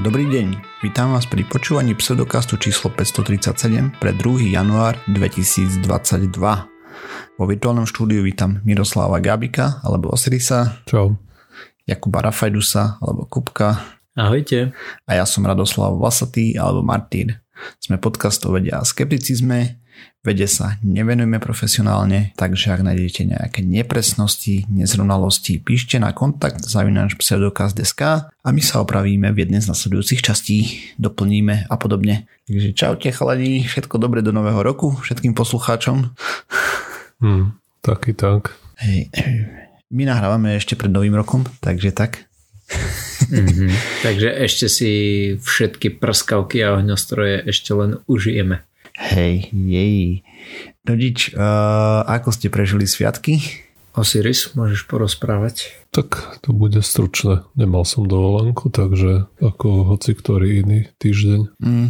Dobrý deň, vítam vás pri počúvaní pseudokastu číslo 537 pre 2. január 2022. Vo virtuálnom štúdiu vítam Miroslava Gabika alebo Osirisa. Čau. Jakuba Rafajdusa alebo Kupka. Ahojte. A ja som Radoslav Vlasatý alebo Martín. Sme podcast o vede a skepticizme, Vede sa nevenujeme profesionálne, takže ak nájdete nejaké nepresnosti, nezrovnalosti, píšte na kontakt zavinač pseudokaz.sk a my sa opravíme v jednej z nasledujúcich častí, doplníme a podobne. Takže čaute chalani, všetko dobre do nového roku všetkým poslucháčom. Hmm, taky tak. Hej, my nahrávame ešte pred novým rokom, takže tak. Mm-hmm. Takže ešte si všetky prskavky a ohňostroje ešte len užijeme. Hej, jej. Rodič, uh, ako ste prežili sviatky? Osiris, môžeš porozprávať? Tak to bude stručné. Nemal som dovolenku, takže ako hoci ktorý iný týždeň. Mm.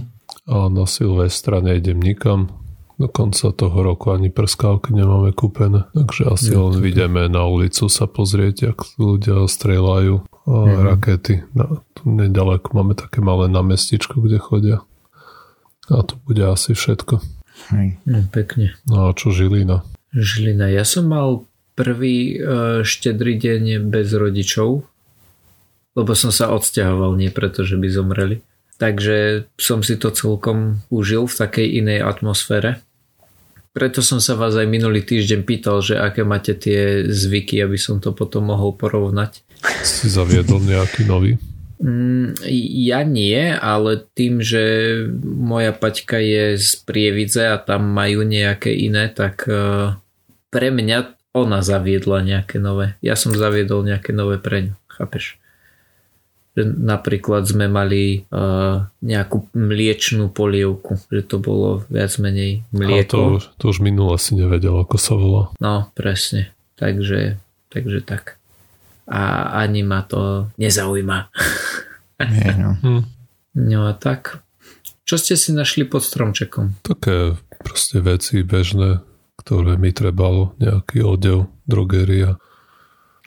A na Silvestra nejdem nikam. Do konca toho roku ani prskávky nemáme kúpené. Takže asi ja, len vidíme na ulicu sa pozrieť, jak ľudia strieľajú a mm. rakety. No, tu nedaleko máme také malé namestičko, kde chodia. A to bude asi všetko. Hej. No, pekne. No a čo Žilina? Žilina. Ja som mal prvý uh, štedrý deň bez rodičov, lebo som sa odsťahoval, nie preto, že by zomreli. Takže som si to celkom užil v takej inej atmosfére. Preto som sa vás aj minulý týždeň pýtal, že aké máte tie zvyky, aby som to potom mohol porovnať. Si zaviedol nejaký nový? Mm, ja nie, ale tým, že moja paťka je z Prievidze a tam majú nejaké iné, tak e, pre mňa ona zaviedla nejaké nové. Ja som zaviedol nejaké nové pre ňu, chápeš? Napríklad sme mali uh, nejakú mliečnú polievku, že to bolo viac menej mlieko. A to, to už minule si nevedel, ako sa volá. No, presne. Takže, takže tak a ani ma to nezaujíma. Nie, no. Hm. no a tak. Čo ste si našli pod stromčekom? Také proste veci bežné, ktoré mi trebalo. Nejaký odev, drogeria.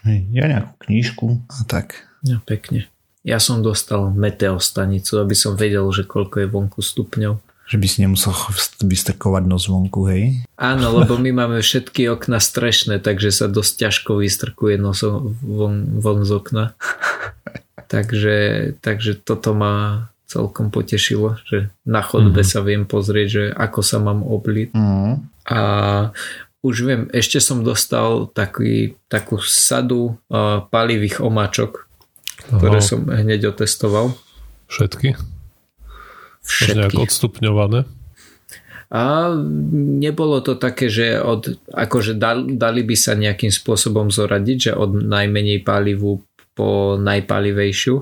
Hej, ja nejakú knížku a tak. No pekne. Ja som dostal meteostanicu, aby som vedel, že koľko je vonku stupňov. Že by si nemusel vystrkovať nos vonku, hej? Áno, lebo my máme všetky okna strešné, takže sa dosť ťažko vystrkuje nos von, von z okna. takže, takže toto ma celkom potešilo, že na chodbe mm-hmm. sa viem pozrieť, že ako sa mám obliť. Mm-hmm. A už viem, ešte som dostal taký, takú sadu uh, palivých omáčok, ktoré Aha. som hneď otestoval. Všetky? Všetky. Nejak odstupňované? A nebolo to také, že od, akože dali, by sa nejakým spôsobom zoradiť, že od najmenej palivu po najpalivejšiu,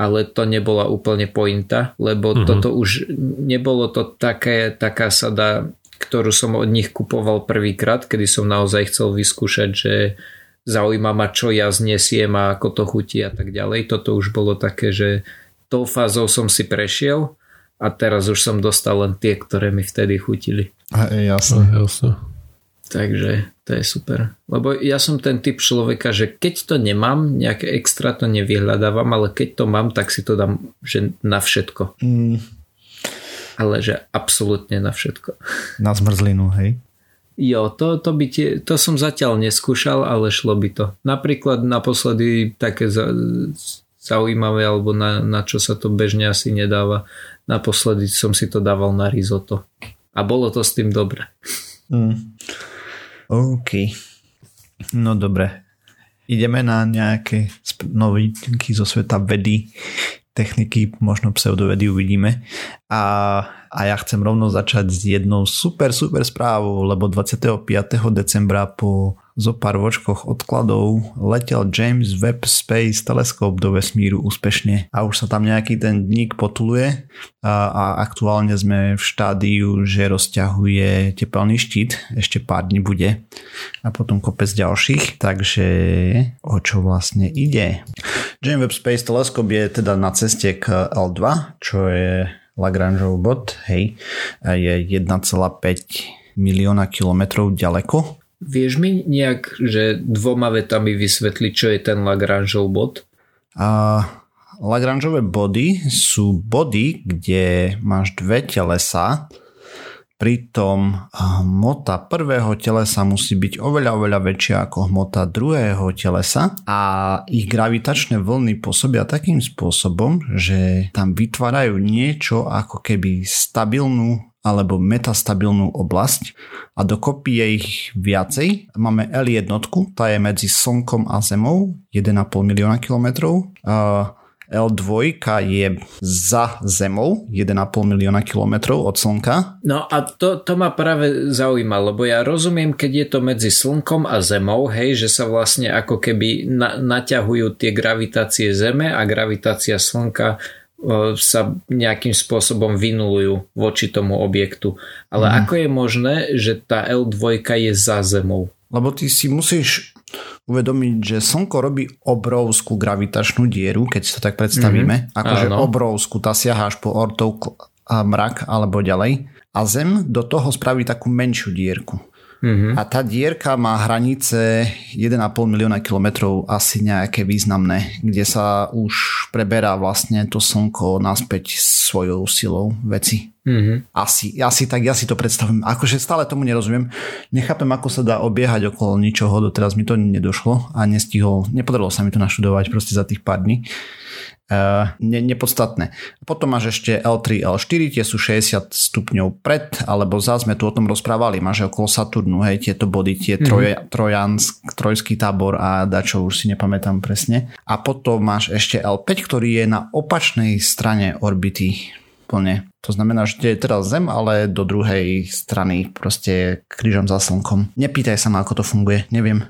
ale to nebola úplne pointa, lebo uh-huh. toto už nebolo to také, taká sada, ktorú som od nich kupoval prvýkrát, kedy som naozaj chcel vyskúšať, že zaujíma ma, čo ja znesiem a ako to chutí a tak ďalej. Toto už bolo také, že tou fázou som si prešiel a teraz už som dostal len tie, ktoré mi vtedy chutili. A, jasne. A, jasne. Takže to je super. Lebo ja som ten typ človeka, že keď to nemám, nejaké extra to nevyhľadávam, ale keď to mám, tak si to dám že na všetko. Mm. Ale že absolútne na všetko. Na zmrzlinu, hej? Jo, to, to, by tie, to som zatiaľ neskúšal, ale šlo by to. Napríklad naposledy také za, zaujímavé, alebo na, na čo sa to bežne asi nedáva, Naposledy som si to dával na risotto. A bolo to s tým dobre. Mm. OK. No dobre. Ideme na nejaké novinky zo sveta vedy, techniky, možno pseudovedy uvidíme. A, a ja chcem rovno začať s jednou super, super správou, lebo 25. decembra po zo pár vočkoch odkladov letel James Webb Space teleskop do vesmíru úspešne a už sa tam nejaký ten dník potuluje a, a aktuálne sme v štádiu, že rozťahuje tepelný štít, ešte pár dní bude a potom kopec ďalších, takže o čo vlastne ide? James Webb Space teleskop je teda na ceste k L2, čo je Lagrangeov bod, hej, je 1,5 milióna kilometrov ďaleko Vieš mi nejak, že dvoma vetami vysvetliť, čo je ten Lagrangeov bod? A Lagrangeové body sú body, kde máš dve telesa, Pritom hmota prvého telesa musí byť oveľa, oveľa väčšia ako hmota druhého telesa a ich gravitačné vlny pôsobia takým spôsobom, že tam vytvárajú niečo ako keby stabilnú alebo metastabilnú oblasť a dokopy je ich viacej. Máme L1, tá je medzi Slnkom a Zemou, 1,5 milióna kilometrov. L2 je za Zemou 1,5 milióna kilometrov od Slnka. No a to, to ma práve zaujíma, lebo ja rozumiem, keď je to medzi Slnkom a Zemou, hej, že sa vlastne ako keby na, naťahujú tie gravitácie Zeme a gravitácia Slnka sa nejakým spôsobom vynulujú voči tomu objektu. Ale mm. ako je možné, že tá L2 je za Zemou? Lebo ty si musíš uvedomiť, že Slnko robí obrovskú gravitačnú dieru, keď si to tak predstavíme. Mm-hmm. Akože Áno. obrovskú, tá siaha až po ortov mrak alebo ďalej. A Zem do toho spraví takú menšiu dierku. Mm-hmm. A tá dierka má hranice 1,5 milióna kilometrov asi nejaké významné, kde sa už preberá vlastne to slnko naspäť svojou silou veci. Mm-hmm. Asi, asi tak ja si to predstavím. Akože stále tomu nerozumiem. Nechápem, ako sa dá obiehať okolo ničoho. Doteraz mi to nedošlo a nestihol, nepodarilo sa mi to naštudovať proste za tých pár dní. Uh, ne, nepodstatné. Potom máš ešte L3, L4, tie sú 60 stupňov pred, alebo za sme tu o tom rozprávali, máš okolo Saturnu, hej, tieto body, tie mm-hmm. trojansk, trojský tábor a dačo, už si nepamätám presne. A potom máš ešte L5, ktorý je na opačnej strane orbity plne. To znamená, že je teraz Zem, ale do druhej strany proste krížom za Slnkom. Nepýtaj sa ma, ako to funguje, neviem.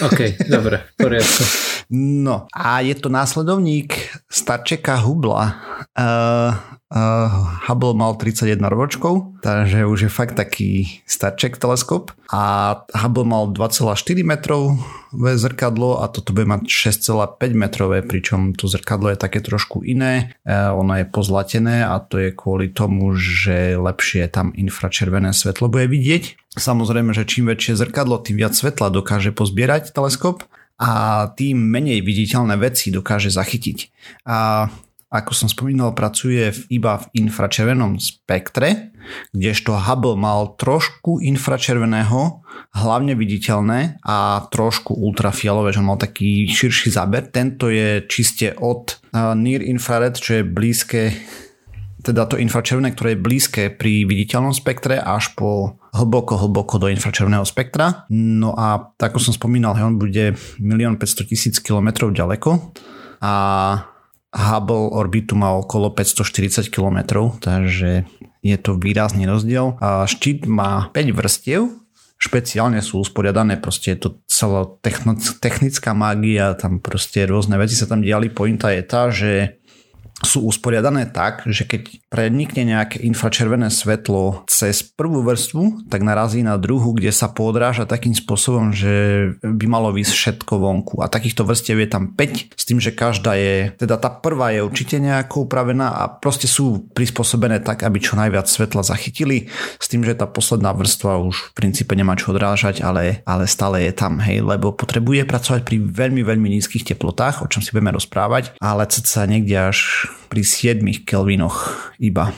OK, dobre, poriadku. No a je to následovník Starčeka Hubla. Uh, uh, Hubble mal 31 ročkov, takže už je fakt taký Starček teleskop. A Hubble mal 2,4 metrov zrkadlo a toto bude mať 6,5 metrové, pričom to zrkadlo je také trošku iné. Uh, ono je pozlatené a to je kvôli tomu, že lepšie tam infračervené svetlo bude vidieť. Samozrejme, že čím väčšie zrkadlo, tým viac svetla dokáže pozbierať teleskop a tým menej viditeľné veci dokáže zachytiť. A ako som spomínal, pracuje iba v infračervenom spektre, kdežto Hubble mal trošku infračerveného, hlavne viditeľné a trošku ultrafialové, že mal taký širší záber. Tento je čiste od near infrared, čo je blízke teda to infračervené, ktoré je blízke pri viditeľnom spektre až po hlboko, hlboko do infračerveného spektra. No a tak ako som spomínal, on bude 1 500 000 km ďaleko a Hubble orbitu má okolo 540 km, takže je to výrazný rozdiel. A štít má 5 vrstiev, špeciálne sú usporiadané, proste je to celá technická mágia, tam proste rôzne veci sa tam diali. Pointa je tá, že sú usporiadané tak, že keď prenikne nejaké infračervené svetlo cez prvú vrstvu, tak narazí na druhú, kde sa podráža takým spôsobom, že by malo vysť všetko vonku. A takýchto vrstiev je tam 5, s tým, že každá je, teda tá prvá je určite nejako upravená a proste sú prispôsobené tak, aby čo najviac svetla zachytili, s tým, že tá posledná vrstva už v princípe nemá čo odrážať, ale, ale stále je tam, hej, lebo potrebuje pracovať pri veľmi, veľmi nízkych teplotách, o čom si budeme rozprávať, ale sa niekde až pri 7 kelvinoch iba,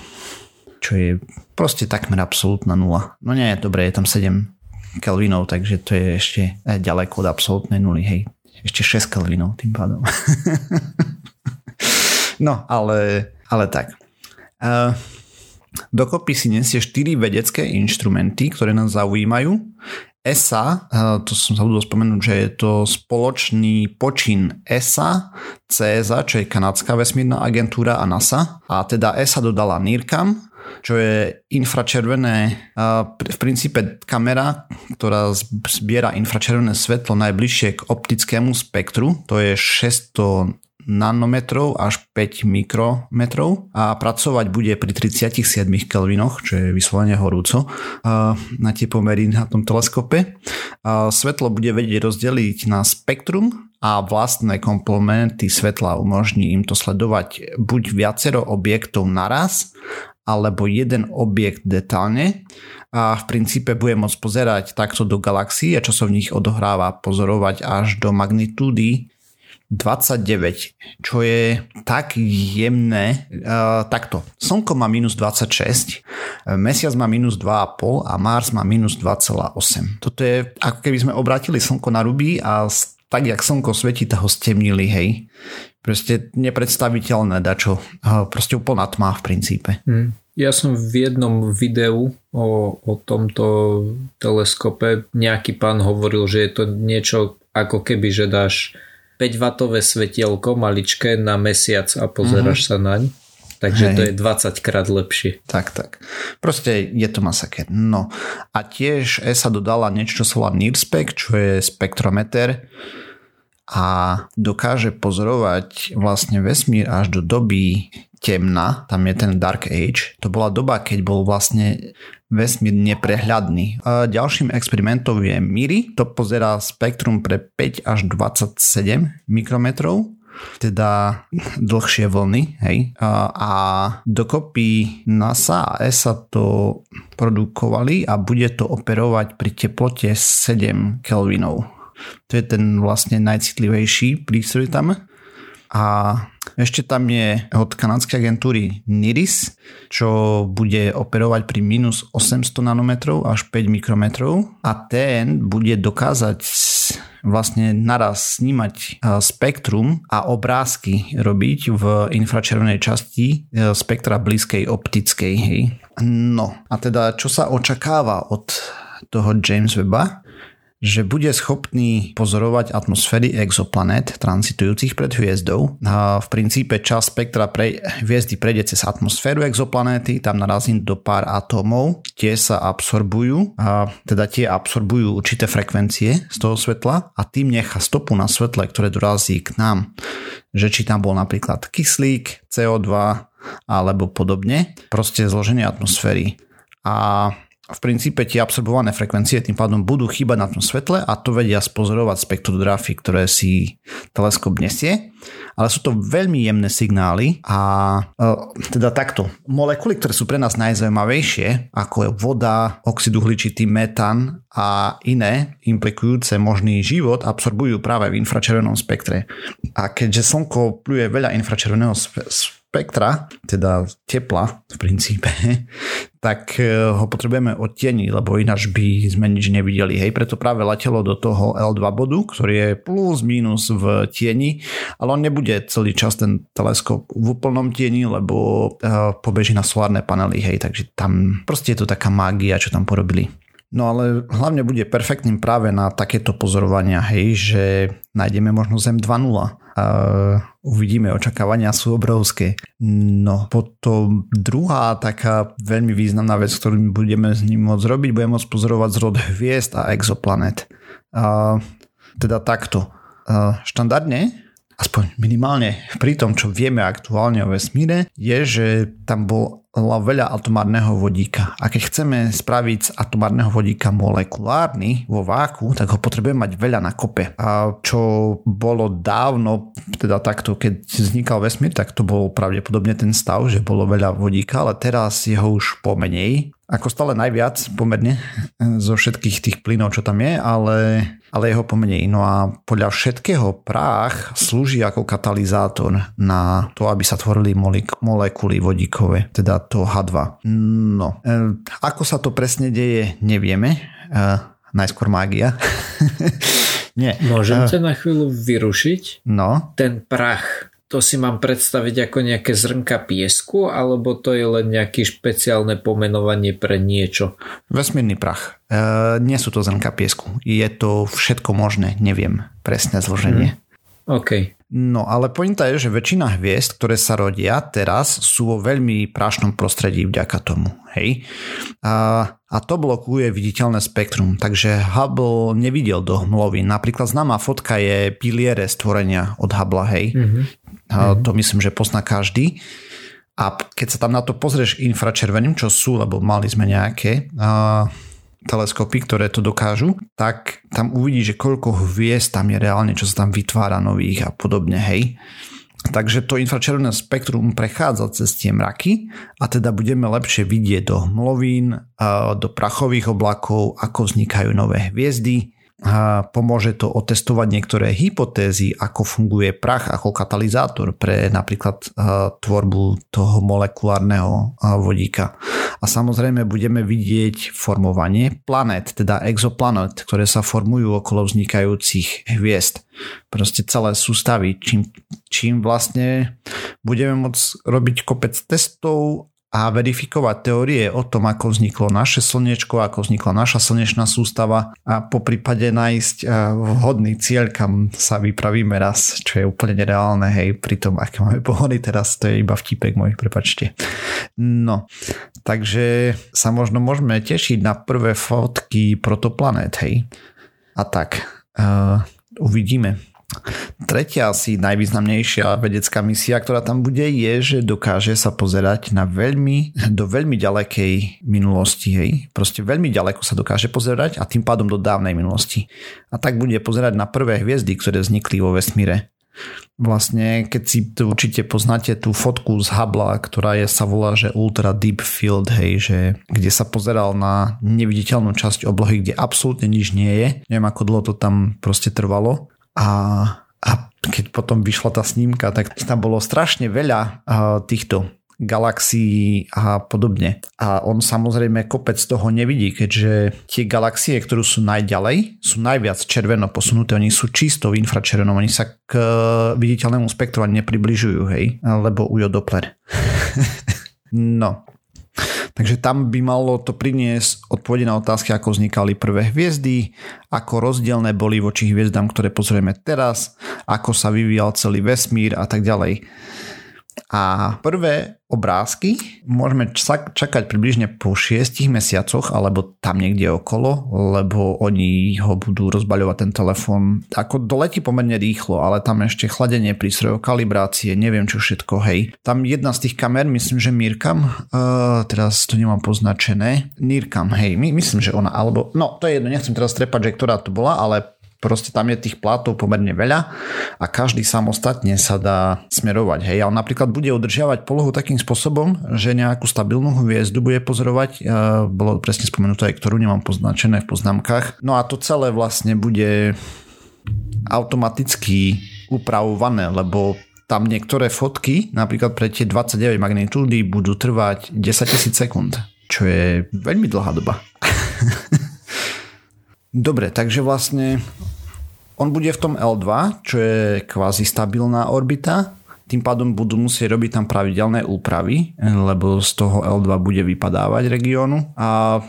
čo je proste takmer absolútna nula. No nie, dobre, je tam 7 kelvinov, takže to je ešte ďaleko od absolútnej nuly, hej. Ešte 6 kelvinov tým pádom. no, ale, ale tak. Uh, dokopy si nesie 4 vedecké inštrumenty, ktoré nás zaujímajú. ESA, to som sa budol spomenúť, že je to spoločný počin ESA, CESA, čo je kanadská vesmírna agentúra a NASA. A teda ESA dodala NIRCAM, čo je infračervené, v princípe kamera, ktorá zbiera infračervené svetlo najbližšie k optickému spektru, to je 600 nanometrov až 5 mikrometrov a pracovať bude pri 37 kelvinoch, čo je vyslovene horúco na tie pomery na tom teleskope. Svetlo bude vedieť rozdeliť na spektrum a vlastné komplementy svetla umožní im to sledovať buď viacero objektov naraz, alebo jeden objekt detálne a v princípe bude môcť pozerať takto do galaxií čo sa v nich odohráva pozorovať až do magnitúdy 29, čo je tak jemné. Uh, takto, Slnko má minus 26, Mesiac má minus 2,5 a Mars má minus 2,8. Toto je ako keby sme obrátili Slnko na ruby a tak, jak Slnko svieti, ho stemnili, hej. Proste nepredstaviteľné dačo. Proste úplná tma v princípe. Hmm. Ja som v jednom videu o, o tomto teleskope, nejaký pán hovoril, že je to niečo ako keby, že dáš 5W svetielko maličké na mesiac a pozeráš mm-hmm. sa naň. Takže Hej. to je 20 krát lepšie. Tak, tak. Proste je to masaker. No a tiež ESA dodala niečo, čo sa volá NIRSPEC, čo je spektrometer a dokáže pozorovať vlastne vesmír až do doby temna, tam je ten Dark Age. To bola doba, keď bol vlastne vesmír neprehľadný. Ďalším experimentom je MIRI, to pozerá spektrum pre 5 až 27 mikrometrov teda dlhšie vlny, hej. A, a dokopy NASA a ESA to produkovali a bude to operovať pri teplote 7 Kelvinov. To je ten vlastne najcitlivejší prístroj tam. A ešte tam je od kanadskej agentúry NIRIS, čo bude operovať pri minus 800 nanometrov až 5 mikrometrov a ten bude dokázať vlastne naraz snímať spektrum a obrázky robiť v infračervenej časti e, spektra blízkej optickej. Hej. No a teda čo sa očakáva od toho James Weba? Že bude schopný pozorovať atmosféry exoplanet transitujúcich pred hviezdou. A v princípe čas spektra pre hviezdy prejde cez atmosféru exoplanéty, tam narazí do pár atómov, tie sa absorbujú, a teda tie absorbujú určité frekvencie z toho svetla a tým nechá stopu na svetle, ktoré dorazí k nám. Že či tam bol napríklad kyslík, CO2 alebo podobne, proste zloženie atmosféry. A v princípe tie absorbované frekvencie tým pádom budú chýbať na tom svetle a to vedia spozorovať spektrografy, ktoré si teleskop nesie. Ale sú to veľmi jemné signály a e, teda takto. Molekuly, ktoré sú pre nás najzaujímavejšie, ako je voda, oxid uhličitý, metan a iné implikujúce možný život, absorbujú práve v infračervenom spektre. A keďže Slnko pluje veľa infračerveného spektra, spektra, teda tepla v princípe, tak e, ho potrebujeme odtieniť, lebo ináč by sme nič nevideli. Hej, preto práve letelo do toho L2 bodu, ktorý je plus minus v tieni, ale on nebude celý čas ten teleskop v úplnom tieni, lebo uh, pobeží na solárne panely, hej, takže tam proste je to taká mágia, čo tam porobili. No ale hlavne bude perfektným práve na takéto pozorovania, hej, že nájdeme možno Zem 2.0 a uvidíme, očakávania sú obrovské. No potom druhá taká veľmi významná vec, ktorú budeme s ním môcť robiť, budeme môcť pozorovať zrod hviezd a exoplanet. A, teda takto. A, štandardne aspoň minimálne pri tom, čo vieme aktuálne o vesmíre, je, že tam bol veľa atomárneho vodíka. A keď chceme spraviť z atomárneho vodíka molekulárny vo váku, tak ho potrebujeme mať veľa na kope. A čo bolo dávno, teda takto, keď vznikal vesmír, tak to bol pravdepodobne ten stav, že bolo veľa vodíka, ale teraz je ho už pomenej ako stále najviac pomerne zo všetkých tých plynov, čo tam je, ale, ale jeho pomenej. No a podľa všetkého práh slúži ako katalizátor na to, aby sa tvorili molek- molekuly vodíkové, teda to H2. No, e, ako sa to presne deje, nevieme. E, najskôr mágia. Nie. Môžem ťa na chvíľu vyrušiť? No. Ten prach to si mám predstaviť ako nejaké zrnka piesku, alebo to je len nejaké špeciálne pomenovanie pre niečo? Vesmírny prach. E, nie sú to zrnka piesku. Je to všetko možné, neviem presné zloženie. Hmm. OK. No ale pointa je, že väčšina hviezd, ktoré sa rodia teraz, sú vo veľmi prášnom prostredí vďaka tomu. Hej? A, a to blokuje viditeľné spektrum, takže Hubble nevidel do hmlovy. Napríklad známa fotka je piliere stvorenia od Hubble, hej? Mm-hmm. A to myslím, že pozná každý. A keď sa tam na to pozrieš infračerveným, čo sú, lebo mali sme nejaké a, teleskopy, ktoré to dokážu, tak tam uvidíš, že koľko hviezd tam je reálne, čo sa tam vytvára nových a podobne, hej. Takže to infračervené spektrum prechádza cez tie mraky a teda budeme lepšie vidieť do hmlovín, do prachových oblakov, ako vznikajú nové hviezdy a pomôže to otestovať niektoré hypotézy, ako funguje prach ako katalizátor pre napríklad tvorbu toho molekulárneho vodíka. A samozrejme budeme vidieť formovanie planét, teda exoplanet, ktoré sa formujú okolo vznikajúcich hviezd. Proste celé sústavy, čím, čím vlastne budeme môcť robiť kopec testov a verifikovať teórie o tom, ako vzniklo naše slnečko, ako vznikla naša slnečná sústava a po prípade nájsť eh, vhodný cieľ, kam sa vypravíme raz, čo je úplne nereálne, hej, pri tom, aké máme pohody teraz, to je iba vtipek môj, prepačte. No, takže sa možno môžeme tešiť na prvé fotky protoplanet, hej. A tak, uh, uvidíme. Tretia asi najvýznamnejšia vedecká misia, ktorá tam bude, je, že dokáže sa pozerať na veľmi, do veľmi ďalekej minulosti. Hej. Proste veľmi ďaleko sa dokáže pozerať a tým pádom do dávnej minulosti. A tak bude pozerať na prvé hviezdy, ktoré vznikli vo vesmíre. Vlastne, keď si to určite poznáte tú fotku z Hubble, ktorá je, sa volá, že Ultra Deep Field, hej, že kde sa pozeral na neviditeľnú časť oblohy, kde absolútne nič nie je. Neviem, ako dlho to tam proste trvalo a, a keď potom vyšla tá snímka, tak tam bolo strašne veľa týchto galaxií a podobne. A on samozrejme kopec toho nevidí, keďže tie galaxie, ktoré sú najďalej, sú najviac červeno posunuté, oni sú čisto v infračervenom, oni sa k viditeľnému spektru nepribližujú, hej, lebo ujo Doppler. no, Takže tam by malo to priniesť odpovede na otázky, ako vznikali prvé hviezdy, ako rozdielne boli voči hviezdám, ktoré pozrieme teraz, ako sa vyvíjal celý vesmír a tak ďalej. A prvé obrázky môžeme čakať približne po 6 mesiacoch alebo tam niekde okolo, lebo oni ho budú rozbaľovať ten telefón. Ako doletí pomerne rýchlo, ale tam ešte chladenie prístrojov, kalibrácie, neviem čo všetko, hej. Tam jedna z tých kamer, myslím, že Mirkam, uh, teraz to nemám poznačené, Nirkam, hej, my, myslím, že ona, alebo, no to je jedno, nechcem teraz trepať, že ktorá to bola, ale proste tam je tých plátov pomerne veľa a každý samostatne sa dá smerovať. Hej, ale napríklad bude udržiavať polohu takým spôsobom, že nejakú stabilnú hviezdu bude pozorovať, e, bolo presne spomenuté aj ktorú nemám poznačené v poznámkach. No a to celé vlastne bude automaticky upravované, lebo tam niektoré fotky, napríklad pre tie 29 magnitúdy, budú trvať 10 000 sekúnd, čo je veľmi dlhá doba. Dobre, takže vlastne on bude v tom L2, čo je kvázi stabilná orbita, tým pádom budú musieť robiť tam pravidelné úpravy, lebo z toho L2 bude vypadávať regiónu. A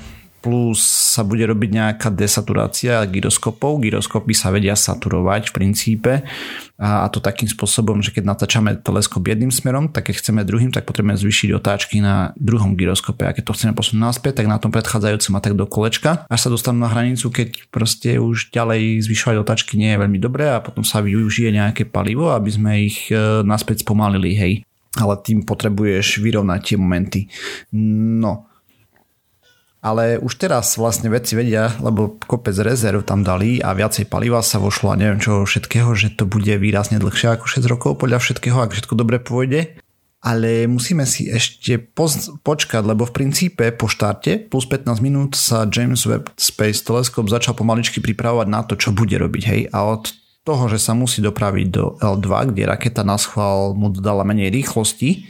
plus sa bude robiť nejaká desaturácia gyroskopov. Gyroskopy sa vedia saturovať v princípe a to takým spôsobom, že keď natáčame teleskop jedným smerom, tak keď chceme druhým, tak potrebujeme zvýšiť otáčky na druhom gyroskope a keď to chceme posunúť naspäť, tak na tom predchádzajúcom a tak do kolečka, až sa dostanú na hranicu, keď proste už ďalej zvyšovať otáčky nie je veľmi dobré a potom sa využije nejaké palivo, aby sme ich e, naspäť spomalili, hej ale tým potrebuješ vyrovnať tie momenty. No, ale už teraz vlastne vedci vedia, lebo kopec rezerv tam dali a viacej paliva sa vošlo a neviem čo všetkého, že to bude výrazne dlhšie ako 6 rokov podľa všetkého, ak všetko dobre pôjde. Ale musíme si ešte poz- počkať, lebo v princípe po štarte plus 15 minút sa James Webb Space Telescope začal pomaličky pripravovať na to, čo bude robiť. Hej? A od toho, že sa musí dopraviť do L2, kde raketa na schvál mu dodala menej rýchlosti,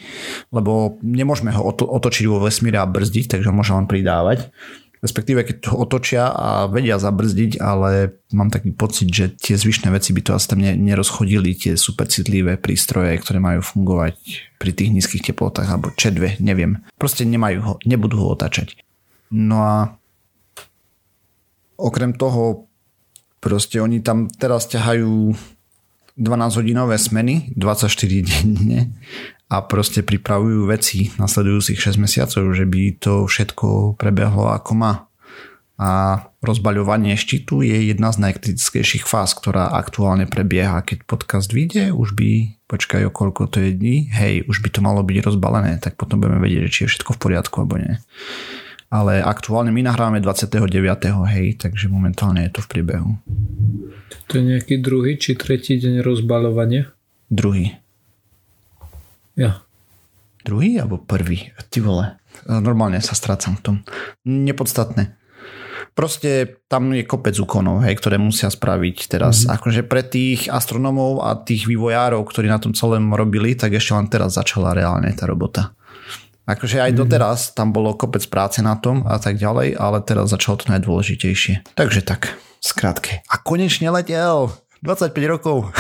lebo nemôžeme ho otočiť vo vesmíre a brzdiť, takže môže len pridávať. Respektíve, keď to otočia a vedia zabrzdiť, ale mám taký pocit, že tie zvyšné veci by to asi tam nerozchodili, tie supercitlivé prístroje, ktoré majú fungovať pri tých nízkych teplotách, alebo čedve, neviem. Proste nemajú ho, nebudú ho otačať. No a okrem toho Proste oni tam teraz ťahajú 12-hodinové smeny, 24 denne a proste pripravujú veci nasledujúcich 6 mesiacov, že by to všetko prebehlo ako má. A rozbaľovanie štítu je jedna z najkritickejších fáz, ktorá aktuálne prebieha. Keď podcast vyjde, už by, počkaj koľko to je dní, hej, už by to malo byť rozbalené, tak potom budeme vedieť, či je všetko v poriadku alebo nie ale aktuálne my nahrávame 29. hej, takže momentálne je to v priebehu. To je nejaký druhý či tretí deň rozbalovania? Druhý. Ja. Druhý alebo prvý? Ty vole. Normálne sa strácam v tom. Nepodstatné. Proste tam je kopec úkonov, hej, ktoré musia spraviť teraz. Mm-hmm. Akože pre tých astronomov a tých vývojárov, ktorí na tom celém robili, tak ešte len teraz začala reálne tá robota. Akože aj doteraz tam bolo kopec práce na tom a tak ďalej, ale teraz začalo to najdôležitejšie. Takže tak, skrátke. A konečne letel! 25 rokov.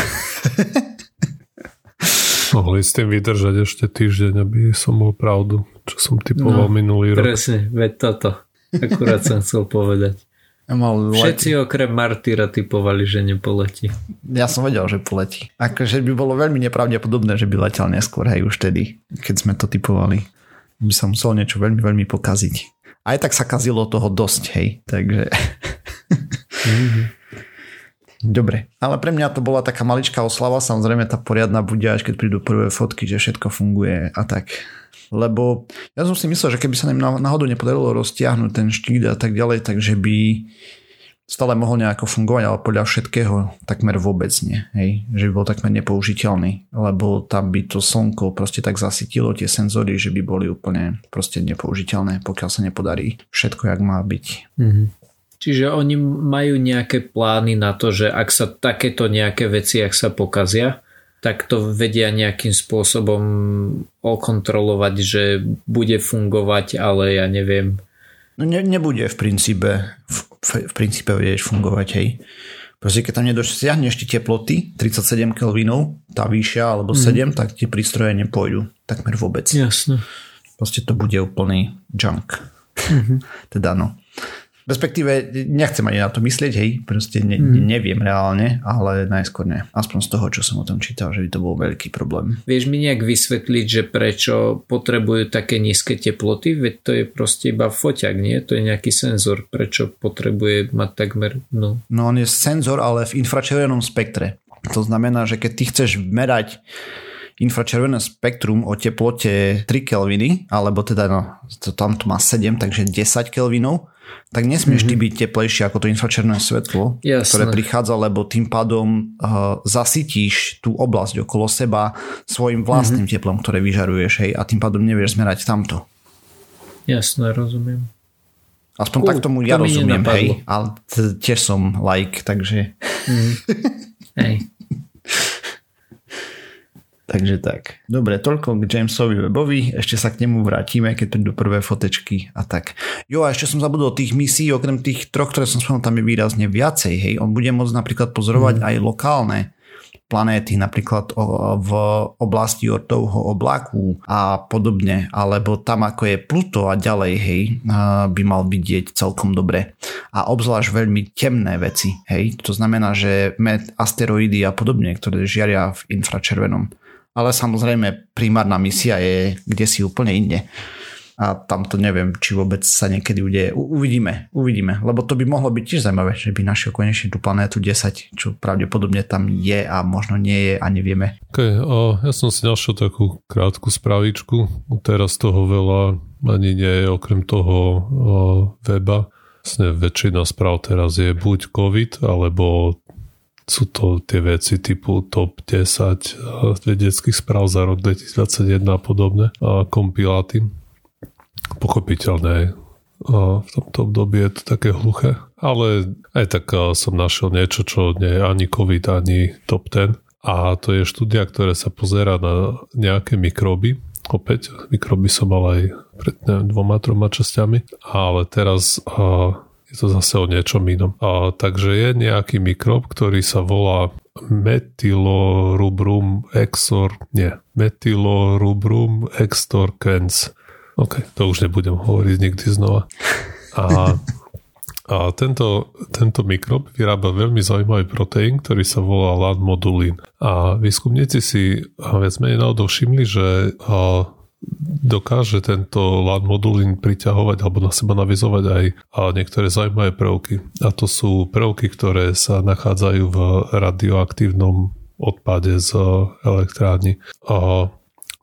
Mohli s tým vydržať ešte týždeň, aby som bol pravdu, čo som typoval no, minulý rok. Presne, veď toto. Akurát som chcel povedať. Mal Všetci okrem Martyra typovali, že nepoletí. Ja som vedel, že poletí. Akože by bolo veľmi nepravdepodobné, že by letel neskôr, hej, už tedy, keď sme to typovali. By sa musel niečo veľmi, veľmi pokaziť. Aj tak sa kazilo toho dosť, hej, takže... Mm-hmm. Dobre, ale pre mňa to bola taká maličká oslava, samozrejme tá poriadna bude až keď prídu prvé fotky, že všetko funguje a tak lebo ja som si myslel, že keby sa nám náhodou nepodarilo roztiahnuť ten štít a tak ďalej, takže by stále mohol nejako fungovať, ale podľa všetkého takmer vôbec nie. Hej? Že by bol takmer nepoužiteľný, lebo tam by to slnko proste tak zasytilo tie senzory, že by boli úplne proste nepoužiteľné, pokiaľ sa nepodarí všetko, jak má byť. Mm-hmm. Čiže oni majú nejaké plány na to, že ak sa takéto nejaké veci, ak sa pokazia, tak to vedia nejakým spôsobom okontrolovať, že bude fungovať, ale ja neviem. No ne, nebude v princípe v, v princípe vedieť fungovať, hej. Proste keď tam nedosiahneš tie teploty, 37 kelvinov, tá vyššia alebo 7, mm. tak tie prístroje nepôjdu takmer vôbec. Jasne. Proste to bude úplný junk. Mm-hmm. teda no. Respektíve nechcem ani na to myslieť, hej, proste ne, mm. neviem reálne, ale najskôr ne. Aspoň z toho, čo som o tom čítal, že by to bol veľký problém. Vieš mi nejak vysvetliť, že prečo potrebujú také nízke teploty? Veď to je proste iba foťak, nie? To je nejaký senzor. Prečo potrebuje mať takmer... No, no on je senzor, ale v infračervenom spektre. To znamená, že keď ty chceš merať infračervené spektrum o teplote 3 kelviny, alebo teda no, to, tam to má 7, takže 10 kelvinov, tak nesmieš mm-hmm. ty byť teplejšie ako to infračerné svetlo, Jasne. ktoré prichádza, lebo tým pádom uh, zasytíš tú oblasť okolo seba svojim vlastným mm-hmm. teplom, ktoré vyžaruješ, hej, a tým pádom nevieš zmerať tamto. Jasné, rozumiem. Aspoň uh, tak tomu ja to rozumiem, hej, ale tiež som like, takže... Mm. hej. Takže tak. Dobre, toľko k Jamesovi Webovi, ešte sa k nemu vrátime, keď prídu prvé fotečky a tak. Jo, a ešte som zabudol tých misií, okrem tých troch, ktoré som spomenul, tam je výrazne viacej, hej. On bude môcť napríklad pozorovať mm. aj lokálne planéty, napríklad v oblasti Ortovho oblaku a podobne, alebo tam ako je Pluto a ďalej, hej, by mal vidieť celkom dobre. A obzvlášť veľmi temné veci, hej, to znamená, že asteroidy a podobne, ktoré žiaria v infračervenom ale samozrejme primárna misia je kde si úplne inde. A tam to neviem, či vôbec sa niekedy udeje. Uvidíme, uvidíme, lebo to by mohlo byť tiež zaujímavé, že by našiel konečne tú planétu 10, čo pravdepodobne tam je a možno nie je a nevieme. Okay, a ja som si našiel takú krátku spravičku, teraz toho veľa ani nie je okrem toho weba. Vlastne väčšina správ teraz je buď COVID, alebo sú to tie veci typu top 10 vedeckých správ za rok 2021 a podobne a kompiláty. Pochopiteľné a v tomto období je to také hluché. Ale aj tak som našiel niečo, čo nie je ani COVID, ani top 10. A to je štúdia, ktoré sa pozera na nejaké mikroby. Opäť, mikroby som mal aj pred neviem, dvoma, troma časťami. Ale teraz je to zase o niečom inom. A, takže je nejaký mikrob, ktorý sa volá metylorubrum exor, nie, metylorubrum extorquens. OK, to už nebudem hovoriť nikdy znova. A, a tento, tento mikrob vyrába veľmi zaujímavý proteín, ktorý sa volá lanmodulín. A výskumníci si viac menej náhodou všimli, že dokáže tento LAN modulín priťahovať alebo na seba navizovať aj niektoré zaujímavé prvky. A to sú prvky, ktoré sa nachádzajú v radioaktívnom odpade z elektrárny. A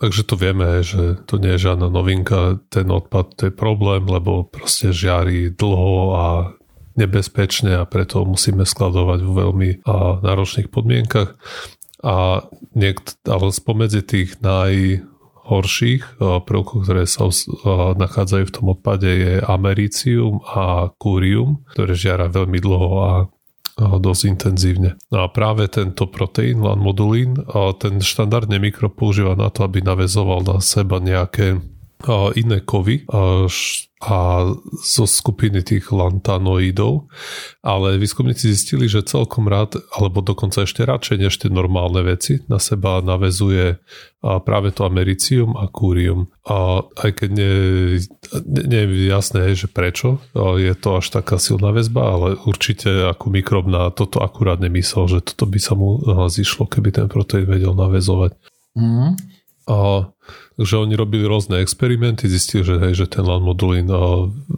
Takže to vieme, že to nie je žiadna novinka, ten odpad to je problém, lebo proste žiari dlho a nebezpečne a preto musíme skladovať v veľmi náročných podmienkach. A niekt, ale spomedzi tých naj horších prvkov, ktoré sa nachádzajú v tom odpade je americium a kúrium, ktoré žiara veľmi dlho a dosť intenzívne. No a práve tento proteín, lanmodulín, ten štandardne mikro používa na to, aby navezoval na seba nejaké iné kovy a zo skupiny tých lantanoidov, ale výskumníci zistili, že celkom rád, alebo dokonca ešte radšej než tie normálne veci, na seba navezuje práve to americium a kúrium. A aj keď nie, nie, nie je jasné, že prečo je to až taká silná väzba, ale určite ako mikrob na toto akurát nemyslel, že toto by sa mu zišlo, keby ten proteín vedel navezovať. Mm. A Takže oni robili rôzne experimenty, zistili, že, hej, že ten lanmodulín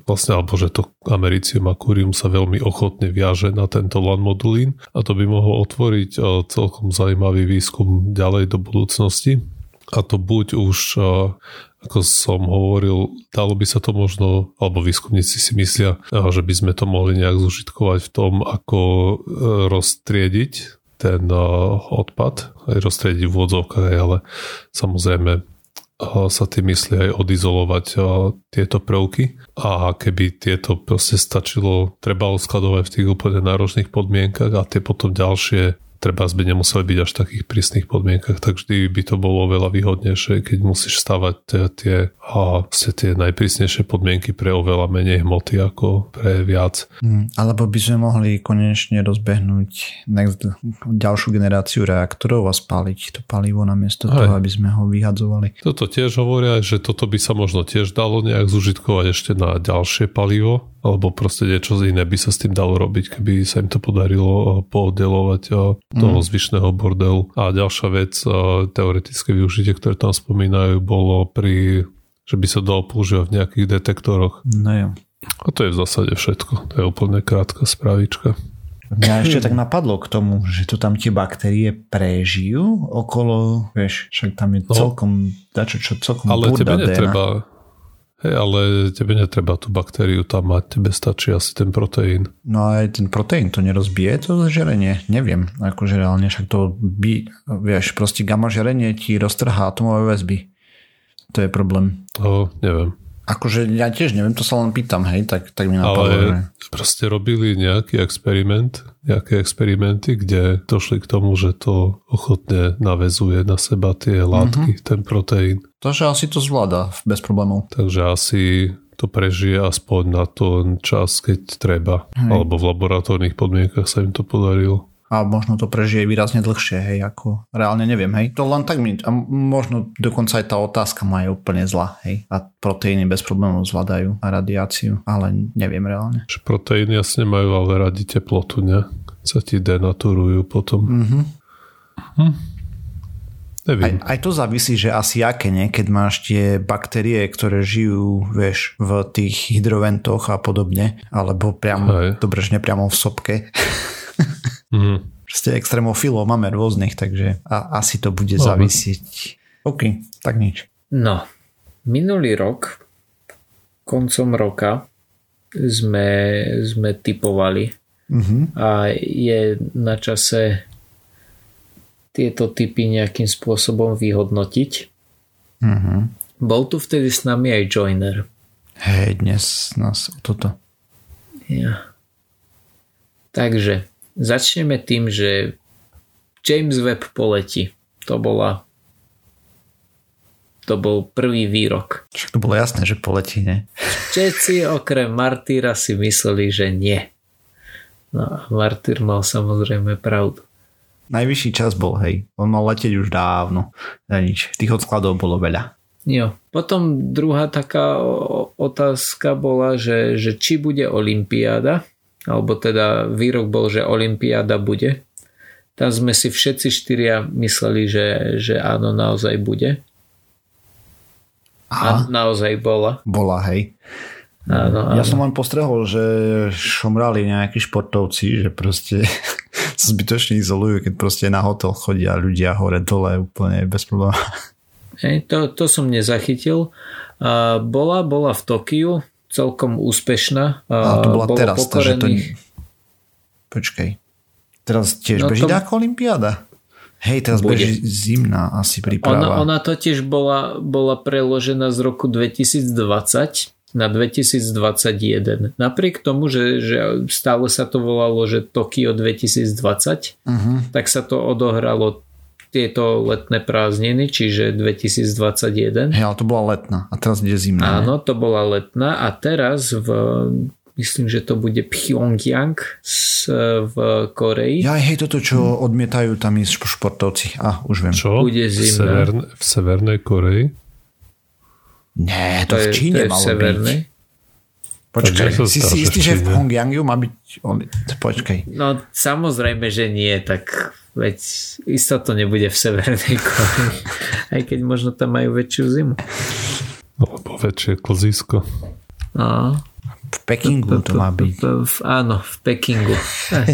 vlastne, alebo že to americium a kurium sa veľmi ochotne viaže na tento lanmodulín a to by mohlo otvoriť celkom zaujímavý výskum ďalej do budúcnosti. A to buď už, ako som hovoril, dalo by sa to možno, alebo výskumníci si myslia, že by sme to mohli nejak zužitkovať v tom, ako e, roztriediť ten odpad, aj roztriediť v vodzovkách, ale samozrejme sa tým myslí aj odizolovať tieto prvky. A keby tieto proste stačilo, treba skladovať v tých úplne náročných podmienkach a tie potom ďalšie treba by nemuseli byť až v takých prísnych podmienkach, tak vždy by to bolo oveľa výhodnejšie, keď musíš stavať tie, a tie najprísnejšie podmienky pre oveľa menej hmoty ako pre viac. Mm, alebo by sme mohli konečne rozbehnúť next, ďalšiu generáciu reaktorov a spáliť to palivo namiesto Aj. toho, aby sme ho vyhadzovali. Toto tiež hovoria, že toto by sa možno tiež dalo nejak zužitkovať ešte na ďalšie palivo, alebo proste niečo iné by sa s tým dalo robiť, keby sa im to podarilo pooddelovať toho mm. zvyšného bordelu. A ďalšia vec, teoretické využitie, ktoré tam spomínajú, bolo pri, že by sa dalo používať v nejakých detektoroch. No jo. A to je v zásade všetko. To je úplne krátka spravička. Mňa ešte tak napadlo k tomu, že tu tam tie baktérie prežijú okolo, vieš, však tam je no. celkom, dačo, čo celkom Ale tebe netreba, Hej, ale tebe netreba tú baktériu tam mať, tebe stačí asi ten proteín. No aj ten proteín to nerozbije to žerenie, neviem, akože reálne však to by, vieš, proste gamma žerenie ti roztrhá atomové väzby. To je problém. To neviem. Akože ja tiež neviem, to sa len pýtam, hej, tak, tak mi napadlo. Ale že... proste robili nejaký experiment, nejaké experimenty, kde došli k tomu, že to ochotne navezuje na seba tie látky, mm-hmm. ten proteín. Takže asi to zvláda bez problémov. Takže asi to prežije aspoň na ten čas, keď treba. Hej. Alebo v laboratórnych podmienkach sa im to podarilo a možno to prežije výrazne dlhšie, hej, ako reálne neviem, hej. To len tak mi, a možno dokonca aj tá otázka má je úplne zlá, hej. A proteíny bez problémov zvládajú a radiáciu, ale neviem reálne. Že proteíny jasne majú ale radi teplotu, ne? Sa ti denaturujú potom. Mhm. Hm. Neviem. Aj, aj to závisí, že asi aké, nie? keď máš tie baktérie, ktoré žijú, vieš, v tých hydroventoch a podobne, alebo priamo, dobre, že nepriamo v sopke. Mm. Proste extrémofilov máme rôznych, takže a, asi to bude no, závisieť. OK, tak nič. No, minulý rok, koncom roka, sme, sme typovali mm-hmm. a je na čase tieto typy nejakým spôsobom vyhodnotiť. Mm-hmm. Bol tu vtedy s nami aj Joiner. Hej, dnes nás o toto. Ja. Takže Začneme tým, že James Webb poletí. To bola to bol prvý výrok. Však to bolo jasné, že poletí, ne? Všetci okrem Martýra si mysleli, že nie. No a Martýr mal samozrejme pravdu. Najvyšší čas bol, hej. On mal letieť už dávno. Na nič. Tých odskladov bolo veľa. Jo. Potom druhá taká otázka bola, že, že či bude Olympiáda alebo teda výrok bol, že Olympiáda bude. Tam sme si všetci štyria mysleli, že, že áno, naozaj bude. A naozaj bola. Bola, hej. Áno, áno. Ja som len postrehol, že šomrali nejakí športovci, že proste zbytočne izolujú, keď proste na hotel chodia ľudia hore dole úplne bez problémov. Hej, to, to som nezachytil. Bola, bola v Tokiu, celkom úspešná. A to bola Bolo teraz, pokorených... to... Počkej. Teraz tiež no beží to... ako Olympiáda. Hej, teraz Bude. beží zimná asi príprava. Ona, ona totiž bola, bola preložená z roku 2020 na 2021. Napriek tomu, že, že stále sa to volalo, že Tokio 2020, Uh-huh. tak sa to odohralo tieto letné prázdniny, čiže 2021. Hej, ale to bola letná a teraz ide zimná. Áno, to bola letná a teraz v myslím, že to bude Pyongyang v Koreji. Ja hej, toto, čo odmietajú tam ísť šp- športovci. A, už viem. Čo? Bude v, zimná. severne, v Severnej Koreji? Nie, to, To v je, Číne to je v malo severnej. byť. Počkaj, si si že istý, v že v. Pyongyangu má byť... Počkaj. No samozrejme, že nie, tak veď isto to nebude v Severnej Koreji. Aj keď možno tam majú väčšiu zimu. Alebo väčšie klzisko. No. V Pekingu to má byť. V, áno, v Pekingu.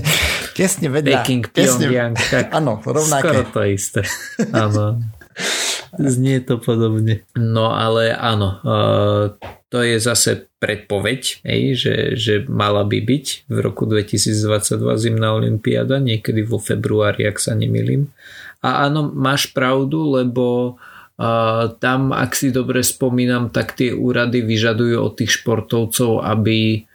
Tesne vedľa. Peking, Pyongyang. Áno, rovnaké. Skoro to isté. Áno. Znie to podobne. No ale áno, uh, to je zase predpoveď, hej, že, že mala by byť v roku 2022 zimná olimpiáda, niekedy vo februári, ak sa nemýlim. A áno, máš pravdu, lebo uh, tam, ak si dobre spomínam, tak tie úrady vyžadujú od tých športovcov, aby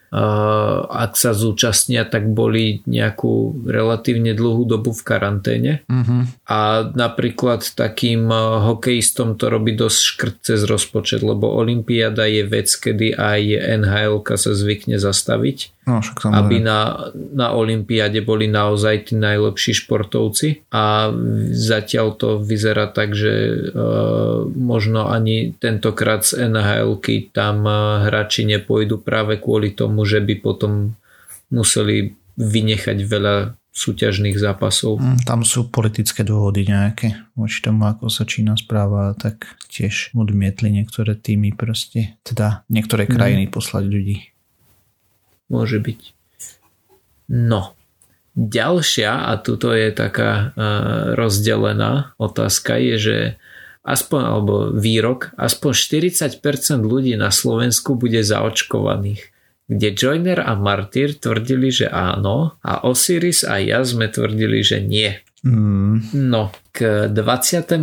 ak sa zúčastnia, tak boli nejakú relatívne dlhú dobu v karanténe. Mhm. A napríklad takým eh, hokejistom to robí dosť škrt cez rozpočet, lebo Olympiáda je vec, kedy aj NHL sa zvykne zastaviť, No, však aby na, na Olympiáde boli naozaj tí najlepší športovci a zatiaľ to vyzerá tak, že uh, možno ani tentokrát z nhl tam uh, hráči nepôjdu práve kvôli tomu, že by potom museli vynechať veľa súťažných zápasov. Mm, Tam sú politické dôvody nejaké voči tomu, ako sa Čína správa, tak tiež odmietli niektoré týmy proste, teda niektoré krajiny poslať ľudí. Môže byť. No. Ďalšia, a tuto je taká uh, rozdelená otázka, je, že aspoň, alebo výrok, aspoň 40% ľudí na Slovensku bude zaočkovaných. Kde Joiner a Martyr tvrdili, že áno a Osiris a ja sme tvrdili, že nie. Mm, No, k 22.12.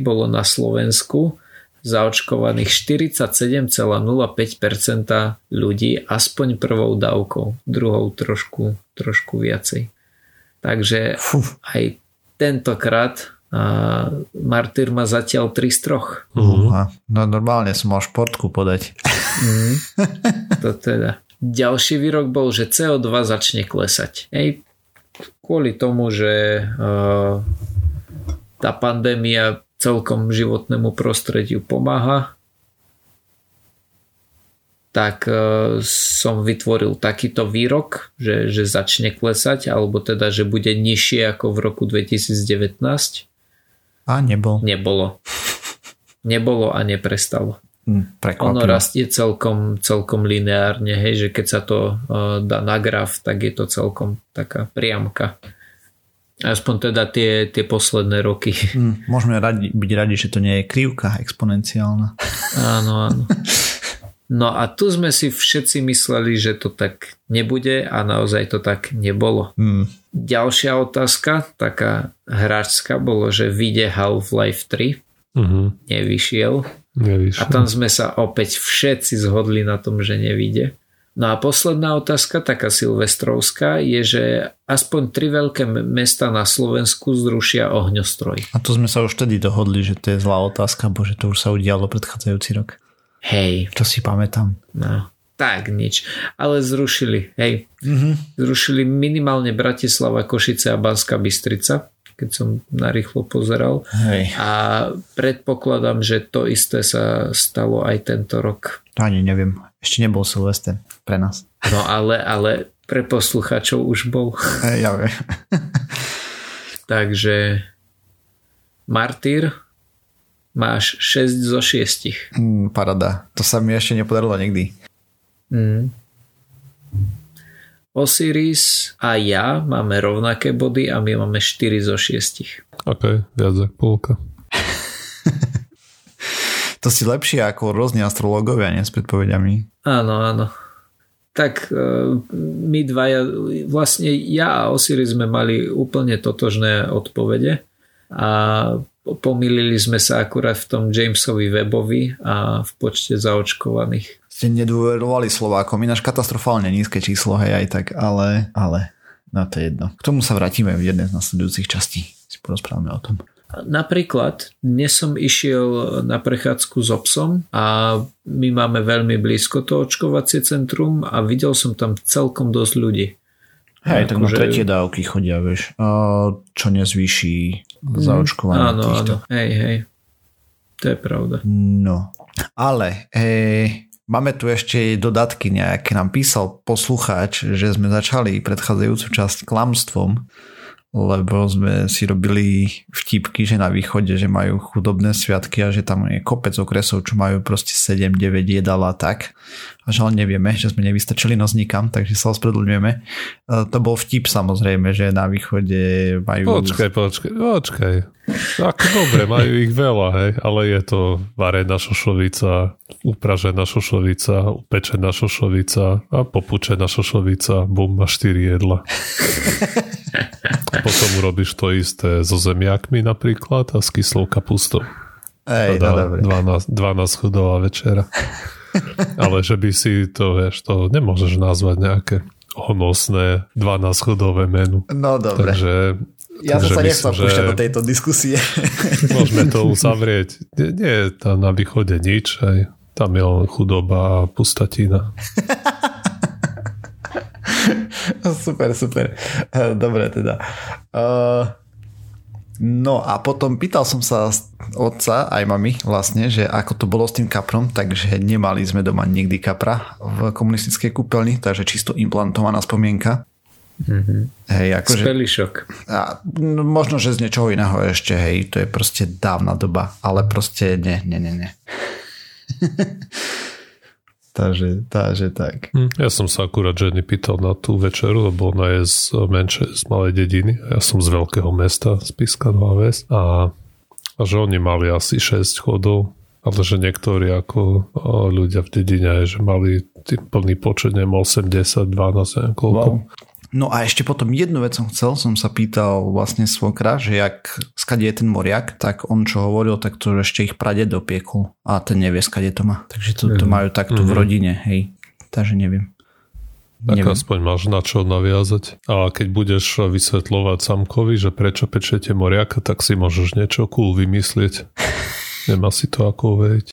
bolo na Slovensku zaočkovaných 47,05% ľudí aspoň prvou dávkou, druhou trošku, trošku viacej. Takže aj tentokrát a Martyr má zatiaľ 3 z 3. uh, no normálne som mal športku podať. Mm. To teda. Ďalší výrok bol, že CO2 začne klesať. Hej, kvôli tomu, že uh, tá pandémia celkom životnému prostrediu pomáha, tak uh, som vytvoril takýto výrok, že, že začne klesať, alebo teda, že bude nižšie ako v roku 2019. A nebol. Nebolo. Nebolo a neprestalo. Mm, Ono Prekvapivo. rastie celkom, celkom lineárne, hej, že keď sa to uh, dá na graf, tak je to celkom taká priamka. Aspoň teda tie, tie posledné roky. Mm, môžeme radi, byť radi, že to nie je krivka exponenciálna. Áno, áno. No a tu sme si všetci mysleli, že to tak nebude a naozaj to tak nebolo. Mm, Ďalšia otázka, taká hráčska, bolo, že vyjde Half-Life 3, Mhm. nevyšiel. Nevyšlo. A tam sme sa opäť všetci zhodli na tom, že nevíde. No a posledná otázka, taká silvestrovská, je, že aspoň tri veľké mesta na Slovensku zrušia ohňostroj. a to sme sa už vtedy dohodli, že to je zlá otázka, bože, to už sa udialo predchádzajúci rok. Hej, Čo si pamätám. no, tak nič. Ale zrušili, hej. Mhm. Zrušili minimálne Bratislava, Košice a Banská Bystrica, keď som narýchlo pozeral. Hej, A predpokladám, že to isté sa stalo aj tento rok. to ani neviem. Ešte nebol Silvester pre nás. No ale, ale pre poslucháčov už bol. Ja viem. Takže Martyr máš 6 zo 6. Mm, parada. To sa mi ešte nepodarilo nikdy. Mm. Osiris a ja máme rovnaké body a my máme 4 zo 6. OK, viac ako polka. To si lepšie ako rôzni astrologovia, nie? S predpovediami. Áno, áno. tak uh, my dvaja, vlastne ja a Osiris sme mali úplne totožné odpovede a pomýlili sme sa akurát v tom Jamesovi webovi a v počte zaočkovaných. Ste nedôverovali Slovákom, ináč katastrofálne nízke číslo, hej, aj tak, ale, ale, no to je jedno. K tomu sa vrátime v jednej z nasledujúcich častí. Si porozprávame o tom. Napríklad dnes som išiel na prechádzku s obsom a my máme veľmi blízko to očkovacie centrum a videl som tam celkom dosť ľudí. Hej, tak na akože- tretie dávky chodia, vieš, čo nezvýši mm, zaočkovanie. Áno, týchto. áno, hej, hej. To je pravda. No, ale hej, Máme tu ešte dodatky nejaké. Nám písal poslucháč, že sme začali predchádzajúcu časť klamstvom, lebo sme si robili vtipky, že na východe, že majú chudobné sviatky a že tam je kopec okresov, čo majú proste 7-9 jedal a tak. A žiaľ nevieme, že sme nevystačili nos nikam, takže sa ospravedlňujeme. E, to bol vtip samozrejme, že na východe majú... Počkaj, počkaj, počkaj. Ako dobre, majú ich veľa, hej, ale je to varená šošovica, upražená šošovica, upečená šošovica a popučená šošovica, bum, a 4 jedla. Potom urobíš to isté so zemiakmi napríklad a s kyslou kapustou. Ej, no 12, 12 chudová večera. Ale že by si to, vieš, to nemôžeš nazvať nejaké honosné 12 chudové menu. No dobre. Takže ja som sa nechcel púšťať do tejto diskusie. Môžeme to uzavrieť. Nie, nie je tam na východe nič, aj tam je len chudoba a pustatina. super, super. Dobre teda. Uh, no a potom pýtal som sa otca aj mami vlastne, že ako to bolo s tým kaprom, takže nemali sme doma nikdy kapra v komunistickej kúpeľni, takže čisto implantovaná spomienka. Mm-hmm. Hej, akože, šok. A, no, možno, že z niečoho iného ešte, hej, to je proste dávna doba, ale proste nie, nie, nie, nie. Takže, takže tak. Hm, ja som sa akurát ženy pýtal na tú večeru, lebo ona je z menšej, z malej dediny. Ja som z veľkého mesta, z Piska Nová Ves. A, a že oni mali asi 6 chodov, ale že niektorí ako ľudia v dedine, že mali tým plný počet, neviem, 80, 12, neviem koľko. Wow. No a ešte potom jednu vec som chcel, som sa pýtal vlastne svokra, že jak skade je ten moriak, tak on čo hovoril, tak to ešte ich prade dopiekol a ten nevie skade to má. Takže to, to majú takto mm-hmm. v mhm. rodine, hej. Takže neviem. Tak neviem. aspoň máš na čo naviazať. A keď budeš vysvetľovať samkovi, že prečo pečete moriaka, tak si môžeš niečo cool vymyslieť. Nemá si to ako uveriť.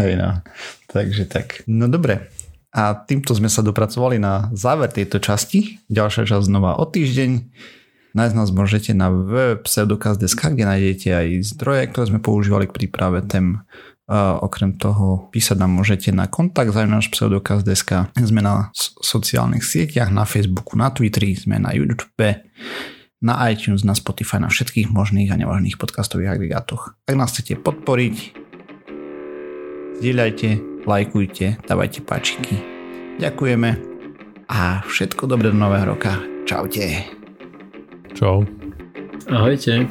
Hej no. Takže tak. No dobre. A týmto sme sa dopracovali na záver tejto časti. Ďalšia časť znova o týždeň. Nájsť nás môžete na www.pseudokaz.sk, kde nájdete aj zdroje, ktoré sme používali k príprave tém. Uh, okrem toho písať nám môžete na kontakt náš pseudokaz.sk. Sme na sociálnych sieťach, na Facebooku, na Twitteri, sme na YouTube, na iTunes, na Spotify, na všetkých možných a nemožných podcastových agregátoch. Ak nás chcete podporiť, zdieľajte, lajkujte, dávajte páčiky. Ďakujeme a všetko dobré do nového roka. Čaute. Čau. Ahojte.